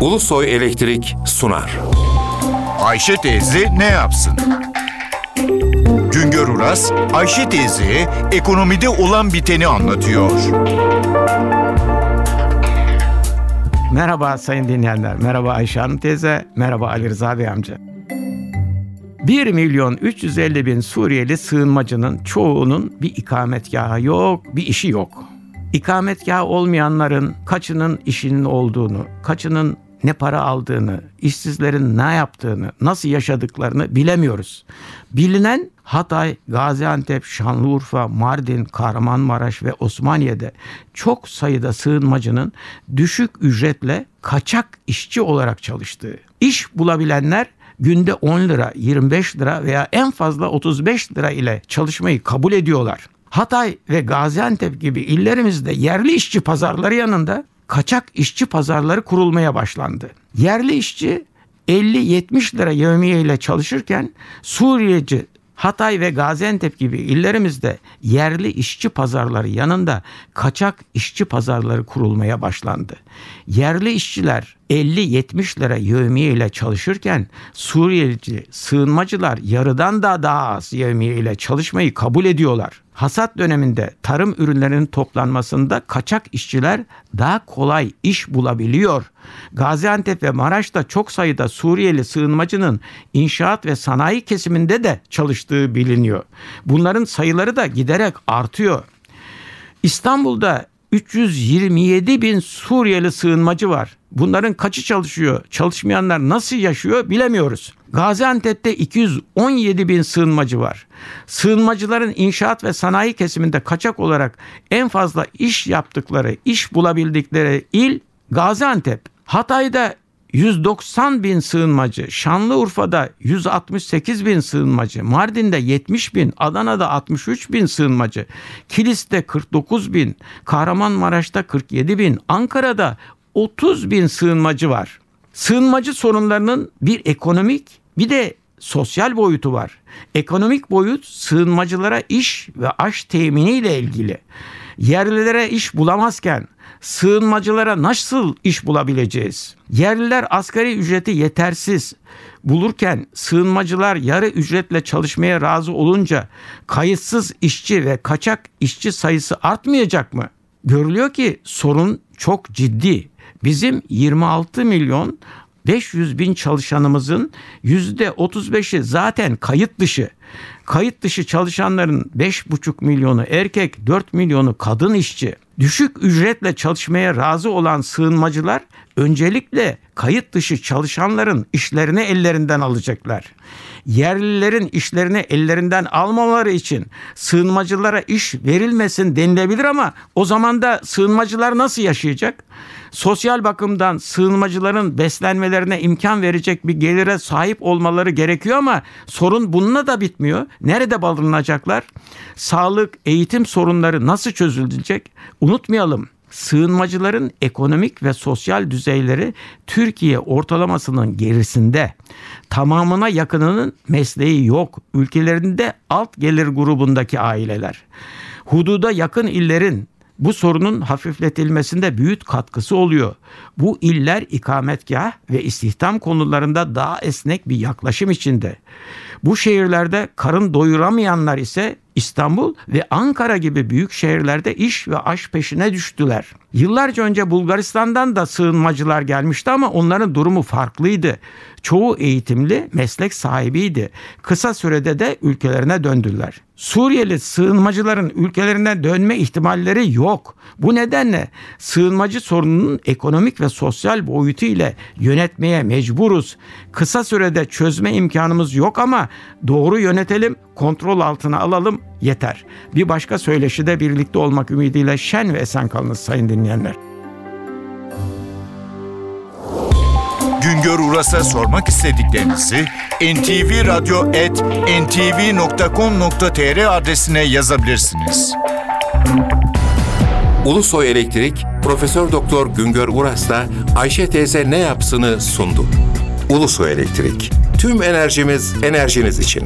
Ulusoy Elektrik sunar. Ayşe teyze ne yapsın? Güngör Uras, Ayşe teyze ekonomide olan biteni anlatıyor. Merhaba sayın dinleyenler. Merhaba Ayşe Hanım teyze. Merhaba Ali Rıza Bey amca. 1 milyon 350 bin Suriyeli sığınmacının çoğunun bir ikametgahı yok, bir işi yok. İkametgahı olmayanların kaçının işinin olduğunu, kaçının ne para aldığını, işsizlerin ne yaptığını, nasıl yaşadıklarını bilemiyoruz. Bilinen Hatay, Gaziantep, Şanlıurfa, Mardin, Kahramanmaraş ve Osmaniye'de çok sayıda sığınmacının düşük ücretle kaçak işçi olarak çalıştığı. İş bulabilenler günde 10 lira, 25 lira veya en fazla 35 lira ile çalışmayı kabul ediyorlar. Hatay ve Gaziantep gibi illerimizde yerli işçi pazarları yanında kaçak işçi pazarları kurulmaya başlandı. Yerli işçi 50-70 lira yevmiye ile çalışırken Suriyeci Hatay ve Gaziantep gibi illerimizde yerli işçi pazarları yanında kaçak işçi pazarları kurulmaya başlandı. Yerli işçiler 50-70 lira yevmiye ile çalışırken Suriyeli sığınmacılar yarıdan da daha az yevmiye ile çalışmayı kabul ediyorlar. Hasat döneminde tarım ürünlerinin toplanmasında kaçak işçiler daha kolay iş bulabiliyor. Gaziantep ve Maraş'ta çok sayıda Suriyeli sığınmacının inşaat ve sanayi kesiminde de çalıştığı biliniyor. Bunların sayıları da giderek artıyor. İstanbul'da 327 bin Suriyeli sığınmacı var. Bunların kaçı çalışıyor, çalışmayanlar nasıl yaşıyor bilemiyoruz. Gaziantep'te 217 bin sığınmacı var. Sığınmacıların inşaat ve sanayi kesiminde kaçak olarak en fazla iş yaptıkları, iş bulabildikleri il Gaziantep. Hatay'da 190 bin sığınmacı, Şanlıurfa'da 168 bin sığınmacı, Mardin'de 70 bin, Adana'da 63 bin sığınmacı, Kilis'te 49 bin, Kahramanmaraş'ta 47 bin, Ankara'da 30 bin sığınmacı var. Sığınmacı sorunlarının bir ekonomik bir de sosyal boyutu var. Ekonomik boyut sığınmacılara iş ve aş temini ile ilgili. Yerlilere iş bulamazken sığınmacılara nasıl iş bulabileceğiz? Yerliler asgari ücreti yetersiz bulurken sığınmacılar yarı ücretle çalışmaya razı olunca kayıtsız işçi ve kaçak işçi sayısı artmayacak mı? Görülüyor ki sorun çok ciddi. Bizim 26 milyon 500 bin çalışanımızın %35'i zaten kayıt dışı. Kayıt dışı çalışanların 5,5 milyonu erkek, 4 milyonu kadın işçi. Düşük ücretle çalışmaya razı olan sığınmacılar öncelikle kayıt dışı çalışanların işlerini ellerinden alacaklar. Yerlilerin işlerini ellerinden almamaları için sığınmacılara iş verilmesin denilebilir ama o zaman da sığınmacılar nasıl yaşayacak? Sosyal bakımdan sığınmacıların beslenmelerine imkan verecek bir gelire sahip olmaları gerekiyor ama sorun bununla da bitmiyor. Nerede barınacaklar? Sağlık, eğitim sorunları nasıl çözülecek? Unutmayalım sığınmacıların ekonomik ve sosyal düzeyleri Türkiye ortalamasının gerisinde. Tamamına yakınının mesleği yok. Ülkelerinde alt gelir grubundaki aileler. Hududa yakın illerin bu sorunun hafifletilmesinde büyük katkısı oluyor. Bu iller ikametgah ve istihdam konularında daha esnek bir yaklaşım içinde. Bu şehirlerde karın doyuramayanlar ise İstanbul ve Ankara gibi büyük şehirlerde iş ve aş peşine düştüler. Yıllarca önce Bulgaristan'dan da sığınmacılar gelmişti ama onların durumu farklıydı. Çoğu eğitimli, meslek sahibiydi. Kısa sürede de ülkelerine döndüler. Suriyeli sığınmacıların ülkelerine dönme ihtimalleri yok. Bu nedenle sığınmacı sorununun ekonomik ve sosyal boyutu ile yönetmeye mecburuz. Kısa sürede çözme imkanımız yok ama doğru yönetelim, kontrol altına alalım yeter. Bir başka söyleşide birlikte olmak ümidiyle şen ve esen kalınız sayın dinleyenler. Güngör Uras'a sormak istediklerinizi ntvradio.ntv.com.tr adresine yazabilirsiniz. Ulusoy Elektrik Profesör Doktor Güngör Uras'la Ayşe teyze ne yapsını sundu. Ulusoy Elektrik. Tüm enerjimiz enerjiniz için.